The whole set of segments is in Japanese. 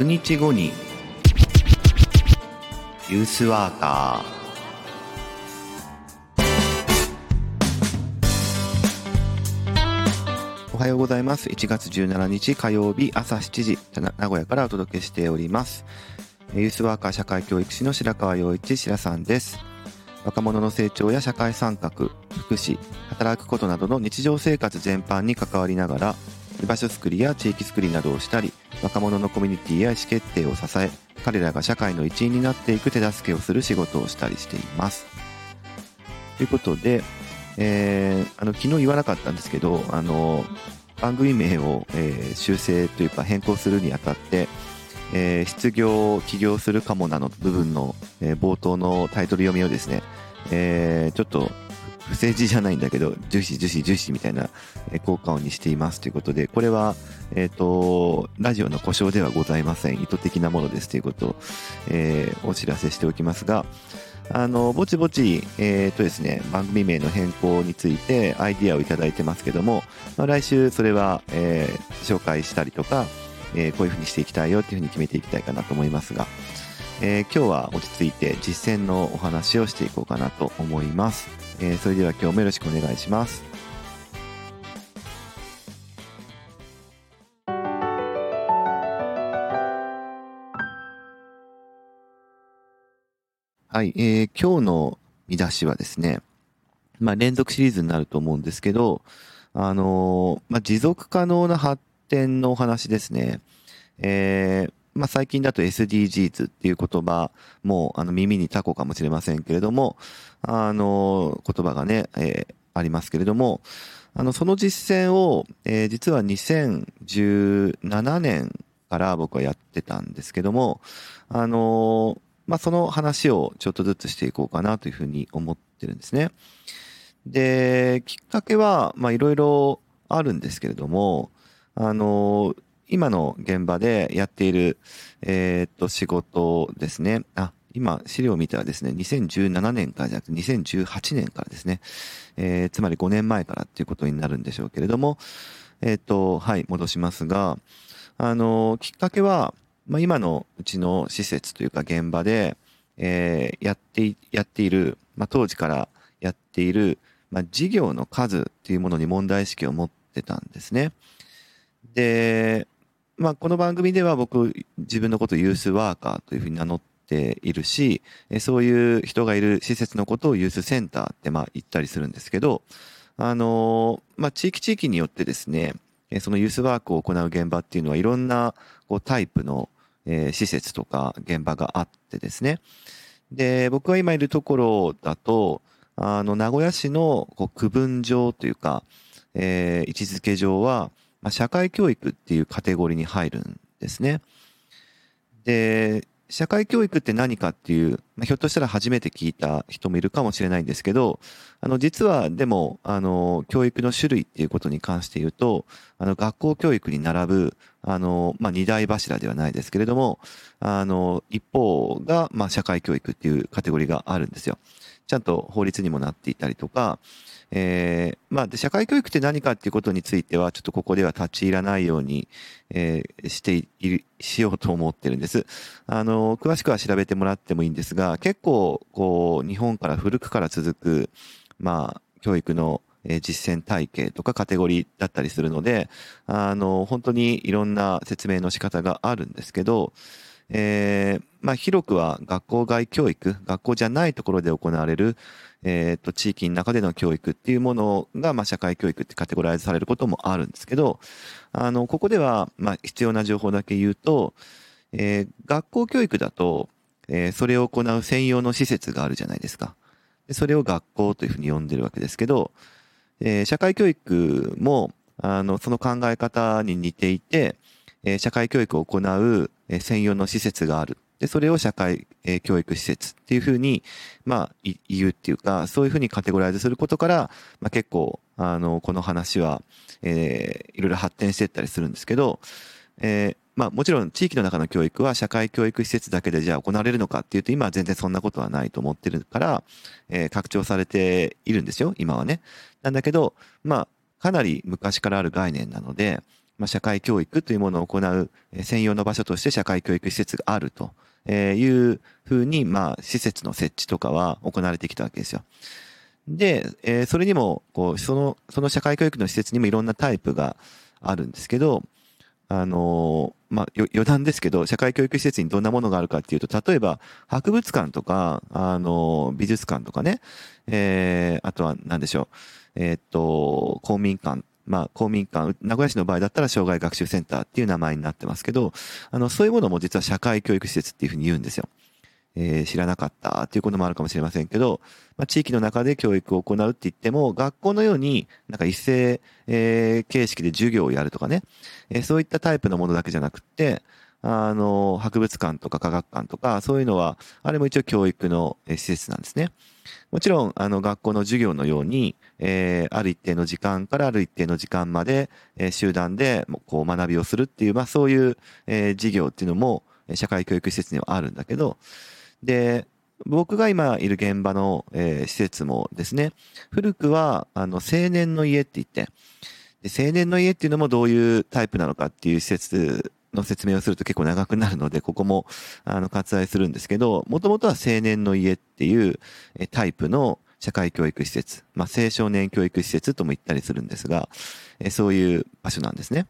100日後に。ユースワーカー。おはようございます。1月17日火曜日朝7時名古屋からお届けしております。ユースワーカー社会教育士の白川陽一白さんです。若者の成長や社会参画福祉働くことなどの日常生活全般に関わりながら場所づくりや地域づくりなどをしたり若者のコミュニティや意思決定を支え彼らが社会の一員になっていく手助けをする仕事をしたりしています。ということで、えー、あの昨日言わなかったんですけどあの番組名を、えー、修正というか変更するにあたってえー、失業起業するかもなの部分の、えー、冒頭のタイトル読みをですね、えー、ちょっと不正字じゃないんだけど、樹脂、樹脂、樹脂みたいな効果音にしていますということで、これは、えっ、ー、と、ラジオの故障ではございません。意図的なものですということを、えー、お知らせしておきますが、あの、ぼちぼち、えっ、ー、とですね、番組名の変更についてアイディアをいただいてますけども、まあ、来週それは、えー、紹介したりとか、え、こういうふうにしていきたいよっていうふうに決めていきたいかなと思いますが、えー、今日は落ち着いて実践のお話をしていこうかなと思います。えー、それでは今日もよろしくお願いします。はい、えー、今日の見出しはですね、まあ、連続シリーズになると思うんですけど、あのー、まあ、持続可能な発展のお話ですね。えー、まあ、最近だと SDGs っていう言葉もあの耳にタコかもしれませんけれども、あの、言葉がね、えー、ありますけれども、あの、その実践を、えー、実は2017年から僕はやってたんですけども、あのまあ、その話をちょっとずつしていこうかなというふうに思ってるんですね。で、きっかけは、ま、いろいろあるんですけれども、あの今の現場でやっている、えー、っと、仕事ですね。あ、今、資料を見たらですね、2017年からじゃなくて2018年からですね、えー、つまり5年前からっていうことになるんでしょうけれども、えー、っと、はい、戻しますが、あの、きっかけは、まあ、今のうちの施設というか現場で、えー、やって、やっている、まあ、当時からやっている、まあ、事業の数っていうものに問題意識を持ってたんですね。で、まあ、この番組では僕、自分のことをユースワーカーというふうに名乗っているし、そういう人がいる施設のことをユースセンターってまあ言ったりするんですけど、あの、まあ、地域地域によってですね、そのユースワークを行う現場っていうのはいろんなこうタイプの、え施設とか現場があってですね。で、僕が今いるところだと、あの、名古屋市のこう区分上というか、えー、位置づけ上は、まあ、社会教育っていうカテゴリーに入るんですね。で、社会教育って何かっていう、まあ、ひょっとしたら初めて聞いた人もいるかもしれないんですけど、あの、実はでも、あの、教育の種類っていうことに関して言うと、あの、学校教育に並ぶ、あの、まあ、二大柱ではないですけれども、あの、一方が、まあ、社会教育っていうカテゴリーがあるんですよ。ちゃんと法律にもなっていたりとか、えー、まあ、で、社会教育って何かっていうことについては、ちょっとここでは立ち入らないように、えー、している、しようと思ってるんです。あの、詳しくは調べてもらってもいいんですが、結構、こう、日本から古くから続く、まあ、教育の実践体系とかカテゴリーだったりするので、あの、本当にいろんな説明の仕方があるんですけど、えー、まあ、広くは学校外教育、学校じゃないところで行われる、えっ、ー、と、地域の中での教育っていうものが、まあ、社会教育ってカテゴライズされることもあるんですけど、あの、ここでは、まあ、必要な情報だけ言うと、えー、学校教育だと、えー、それを行う専用の施設があるじゃないですか。それを学校というふうに呼んでるわけですけど、えー、社会教育も、あの、その考え方に似ていて、えー、社会教育を行う専用の施設がある。で、それを社会、えー、教育施設っていうふうに、まあ、言うっていうか、そういうふうにカテゴライズすることから、まあ結構、あの、この話は、えー、いろいろ発展していったりするんですけど、えー、まあもちろん地域の中の教育は社会教育施設だけでじゃあ行われるのかっていうと今は全然そんなことはないと思ってるから、えー、拡張されているんですよ、今はね。なんだけど、まあかなり昔からある概念なので、まあ、社会教育というものを行う専用の場所として社会教育施設があるとえいうふうに、まあ、施設の設置とかは行われてきたわけですよ。で、えー、それにも、こう、その、その社会教育の施設にもいろんなタイプがあるんですけど、あのー、まあ、余談ですけど、社会教育施設にどんなものがあるかっていうと、例えば、博物館とか、あのー、美術館とかね、えー、あとは何でしょう、えー、っと、公民館、まあ、公民館、名古屋市の場合だったら障害学習センターっていう名前になってますけど、あの、そういうものも実は社会教育施設っていうふうに言うんですよ。えー、知らなかったっていうこともあるかもしれませんけど、まあ、地域の中で教育を行うって言っても、学校のようになんか一斉、えー、形式で授業をやるとかね、えー、そういったタイプのものだけじゃなくって、あの、博物館とか科学館とか、そういうのは、あれも一応教育の施設なんですね。もちろん、あの、学校の授業のように、えー、ある一定の時間からある一定の時間まで、えー、集団で、こう、学びをするっていう、まあ、そういう、えー、授業っていうのも、社会教育施設にはあるんだけど、で、僕が今いる現場の、えー、施設もですね、古くは、あの、青年の家って言って、で青年の家っていうのもどういうタイプなのかっていう施設の説明をすると結構長くなるので、ここも、あの、割愛するんですけど、もともとは青年の家っていう、タイプの社会教育施設、まあ、青少年教育施設とも言ったりするんですが、そういう場所なんですね。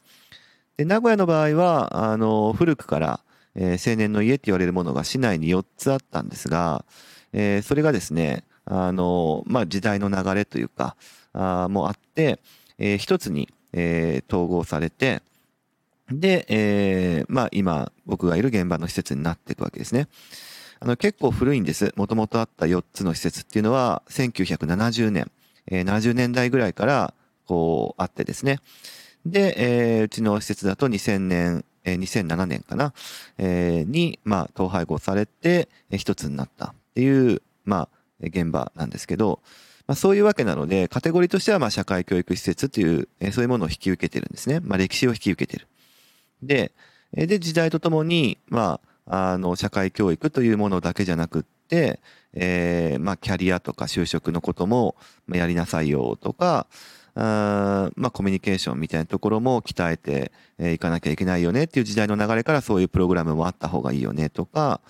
で、名古屋の場合は、あの、古くから、えー、青年の家って言われるものが市内に4つあったんですが、えー、それがですね、あの、まあ、時代の流れというか、あもあって、えー、一つに、えー、統合されて、で、えー、まあ今僕がいる現場の施設になっていくわけですね。あの結構古いんです。もともとあった4つの施設っていうのは1970年、えー、70年代ぐらいからこうあってですね。で、えー、うちの施設だと2000年えー、2007年かな、えー、に、まあ、統廃合されて、えー、一つになったっていう、まあ、現場なんですけど、まあ、そういうわけなので、カテゴリーとしては、まあ、社会教育施設という、えー、そういうものを引き受けてるんですね。まあ、歴史を引き受けてる。で、で、時代とともに、まあ、あの、社会教育というものだけじゃなくって、えー、まあ、キャリアとか就職のことも、やりなさいよとか、あまあ、コミュニケーションみたいなところも鍛えていかなきゃいけないよねっていう時代の流れからそういうプログラムもあった方がいいよねとか、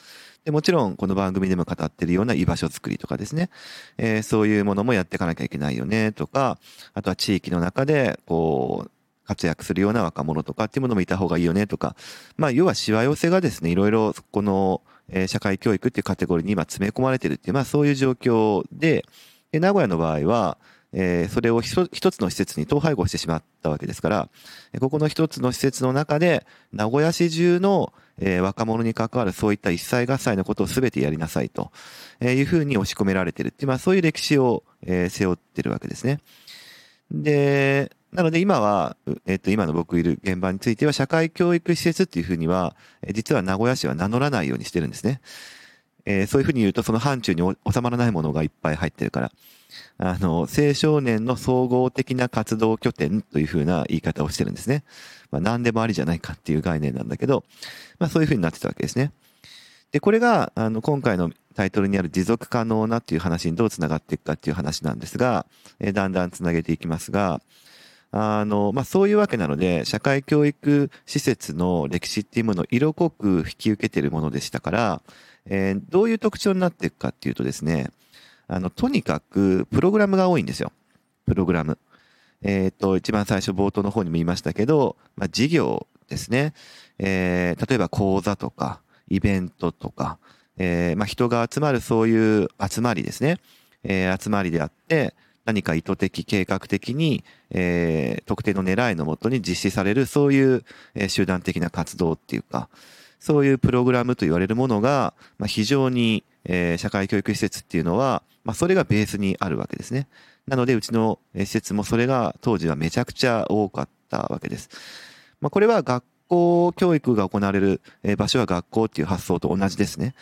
でもちろんこの番組でも語ってるような居場所づくりとかですね、えー、そういうものもやっていかなきゃいけないよねとか、あとは地域の中でこう、活躍するような若者とかっていうものもいた方がいいよねとか、まあ要はしわ寄せがですね、いろいろこの、え、社会教育っていうカテゴリーに今詰め込まれてるっていう、まあそういう状況で、で名古屋の場合は、えー、それを一つの施設に統廃合してしまったわけですから、ここの一つの施設の中で、名古屋市中の、えー、若者に関わるそういった一切合切のことを全てやりなさいとえいうふうに押し込められてるっていう、まあそういう歴史を、えー、背負ってるわけですね。で、なので今は、えっ、と、今の僕いる現場については、社会教育施設っていうふうには、実は名古屋市は名乗らないようにしてるんですね。えー、そういうふうに言うと、その範疇に収まらないものがいっぱい入ってるから。あの、青少年の総合的な活動拠点というふうな言い方をしてるんですね。まあ、何でもありじゃないかっていう概念なんだけど、まあ、そういうふうになってたわけですね。で、これが、あの、今回のタイトルにある持続可能なっていう話にどうつながっていくかっていう話なんですが、え、だんだんつなげていきますが、あの、まあ、そういうわけなので、社会教育施設の歴史っていうものを色濃く引き受けているものでしたから、えー、どういう特徴になっていくかっていうとですね、あの、とにかく、プログラムが多いんですよ。プログラム。えっ、ー、と、一番最初冒頭の方にも言いましたけど、まあ、事業ですね。えー、例えば講座とか、イベントとか、えー、まあ、人が集まるそういう集まりですね。えー、集まりであって、何か意図的、計画的に、えー、特定の狙いのもとに実施される、そういう、え、集団的な活動っていうか、そういうプログラムと言われるものが、まあ、非常に、え、社会教育施設っていうのは、まあ、それがベースにあるわけですね。なので、うちの施設もそれが当時はめちゃくちゃ多かったわけです。まあ、これは学校教育が行われる場所は学校っていう発想と同じですね。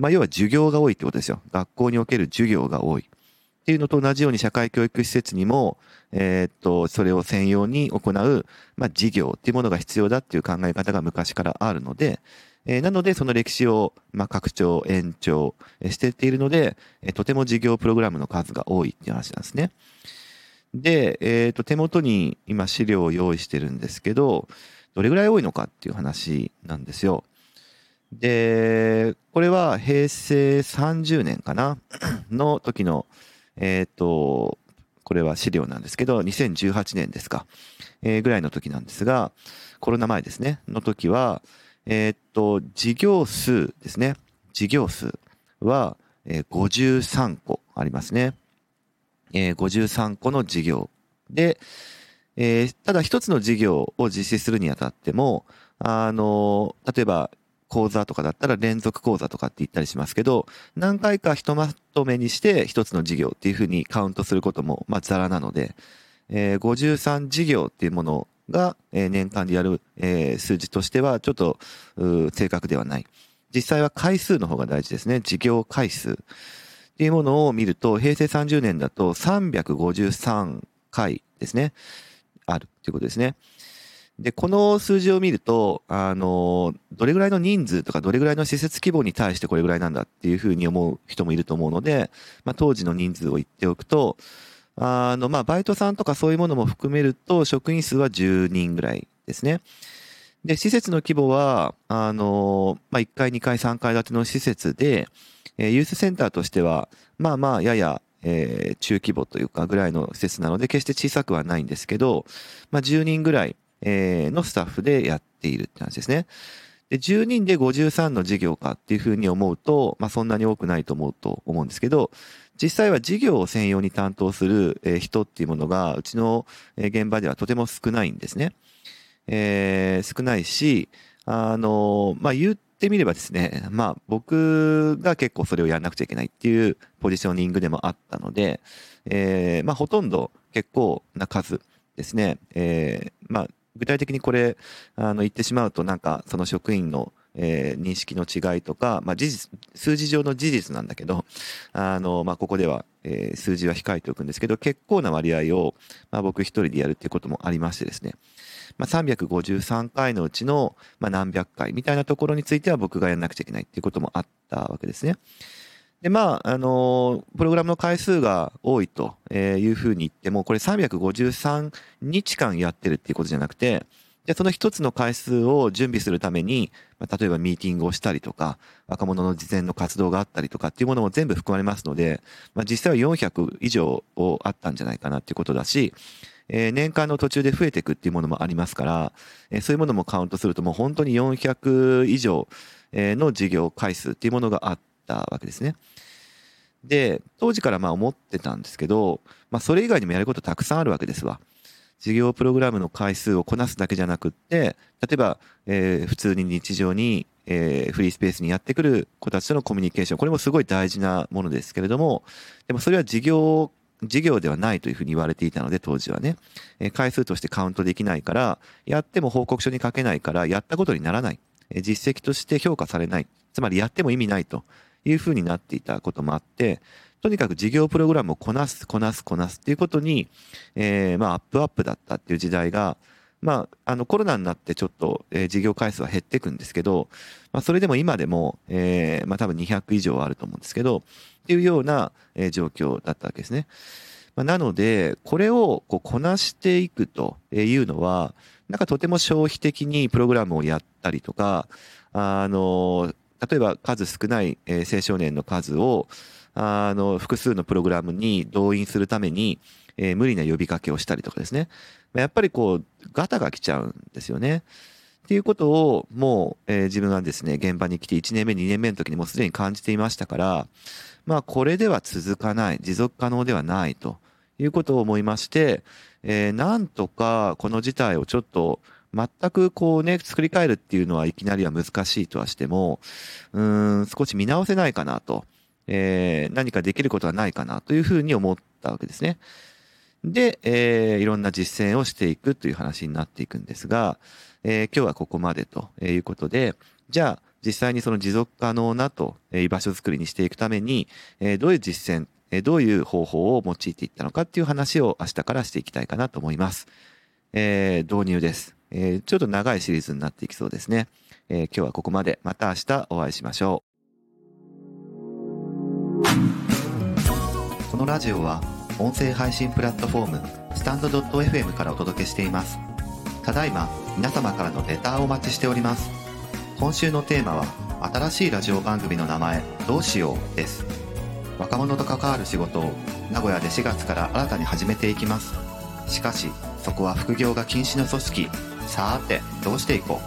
まあ、要は授業が多いってことですよ。学校における授業が多い。っていうのと同じように社会教育施設にも、えー、っと、それを専用に行う、まあ、事業っていうものが必要だっていう考え方が昔からあるので、えー、なので、その歴史を、まあ、拡張、延長してっているので、えー、とても事業プログラムの数が多いっていう話なんですね。で、えっ、と、手元に今資料を用意してるんですけど、どれぐらい多いのかっていう話なんですよ。で、これは平成30年かな？の時の、えっ、と、これは資料なんですけど、2018年ですか、えー、ぐらいの時なんですが、コロナ前ですね、の時は、えっ、と、事業数ですね、事業数は、えー、53個ありますね。えー、53個の事業で、えー、ただ一つの事業を実施するにあたっても、あの、例えば講座とかだったら連続講座とかって言ったりしますけど、何回かひとまとめにして一つの事業っていうふうにカウントすることも、まあ、ザラなので、えー、53事業っていうものが、えー、年間でやる、えー、数字としてはちょっと、正確ではない。実際は回数の方が大事ですね。事業回数。っていうものを見ると、平成30年だと353回ですね。あるっていうことですね。で、この数字を見ると、あの、どれぐらいの人数とかどれぐらいの施設規模に対してこれぐらいなんだっていうふうに思う人もいると思うので、まあ、当時の人数を言っておくと、あの、まあ、バイトさんとかそういうものも含めると、職員数は10人ぐらいですね。で、施設の規模は、あの、まあ、1階、2階、3階建ての施設で、えー、ユースセンターとしては、まあまあ、やや、えー、中規模というかぐらいの施設なので、決して小さくはないんですけど、まあ、10人ぐらい、えー、のスタッフでやっているって話ですね。で、10人で53の事業かっていうふうに思うと、まあ、そんなに多くないと思うと思うんですけど、実際は事業を専用に担当する人っていうものが、うちの現場ではとても少ないんですね。えー、少ないし、あの、まあ、言ってみればですね、まあ、僕が結構それをやらなくちゃいけないっていうポジショニングでもあったので、えー、まあ、ほとんど結構な数ですね、えー、まあ、具体的にこれ、あの、言ってしまうとなんか、その職員のえー、認識の違いとか、まあ、事実、数字上の事実なんだけど、あの、まあ、ここでは、えー、数字は控えておくんですけど、結構な割合を、まあ、僕一人でやるっていうこともありましてですね、まあ、353回のうちの、まあ、何百回みたいなところについては僕がやらなくちゃいけないっていうこともあったわけですね。で、まあ、あの、プログラムの回数が多いというふうに言っても、これ353日間やってるっていうことじゃなくて、で、その一つの回数を準備するために、まあ、例えばミーティングをしたりとか、若者の事前の活動があったりとかっていうものも全部含まれますので、まあ、実際は400以上をあったんじゃないかなっていうことだし、えー、年間の途中で増えていくっていうものもありますから、えー、そういうものもカウントするともう本当に400以上の事業回数っていうものがあってたわけですね。で、当時からまあ思ってたんですけど、まあそれ以外にもやることたくさんあるわけですわ。事業プログラムの回数をこなすだけじゃなくって、例えば、えー、普通に日常に、えー、フリースペースにやってくる子たちとのコミュニケーション、これもすごい大事なものですけれども、でもそれは事業、事業ではないというふうに言われていたので、当時はね、えー、回数としてカウントできないから、やっても報告書に書けないから、やったことにならない。実績として評価されない。つまりやっても意味ないというふうになっていたこともあって、とにかく事業プログラムをこなす、こなす、こなすっていうことに、えー、まあ、アップアップだったっていう時代が、まあ、あの、コロナになってちょっと、えー、事業回数は減っていくんですけど、まあ、それでも今でも、えー、まあ、多分200以上あると思うんですけど、っていうような、えー、状況だったわけですね。まあ、なので、これをこうこなしていくというのは、なんかとても消費的にプログラムをやったりとか、あの、例えば数少ない、青少年の数を、あの、複数のプログラムに動員するために、えー、無理な呼びかけをしたりとかですね。やっぱりこう、ガタが来ちゃうんですよね。っていうことを、もう、えー、自分がですね、現場に来て1年目、2年目の時にもうすでに感じていましたから、まあ、これでは続かない、持続可能ではないということを思いまして、えー、なんとかこの事態をちょっと、全くこうね、作り変えるっていうのはいきなりは難しいとはしても、うん、少し見直せないかなと。えー、何かできることはないかなというふうに思ったわけですね。で、えー、いろんな実践をしていくという話になっていくんですが、えー、今日はここまでということで、じゃあ実際にその持続可能なという場所づくりにしていくために、えー、どういう実践、えー、どういう方法を用いていったのかっていう話を明日からしていきたいかなと思います。えー、導入です、えー。ちょっと長いシリーズになっていきそうですね。えー、今日はここまで。また明日お会いしましょう。このラジオは音声配信プラットフォームスタンド .fm からお届けしていますただいま皆様からのレターをお待ちしております今週のテーマは新しいラジオ番組の名前どうしようです若者と関わる仕事を名古屋で4月から新たに始めていきますしかしそこは副業が禁止の組織さーてどうしていこ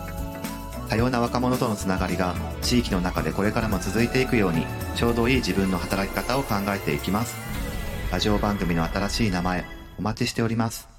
う？多様な若者とのつながりが地域の中でこれからも続いていくようにちょうどいい自分の働き方を考えていきます。ラジオ番組の新しい名前お待ちしております。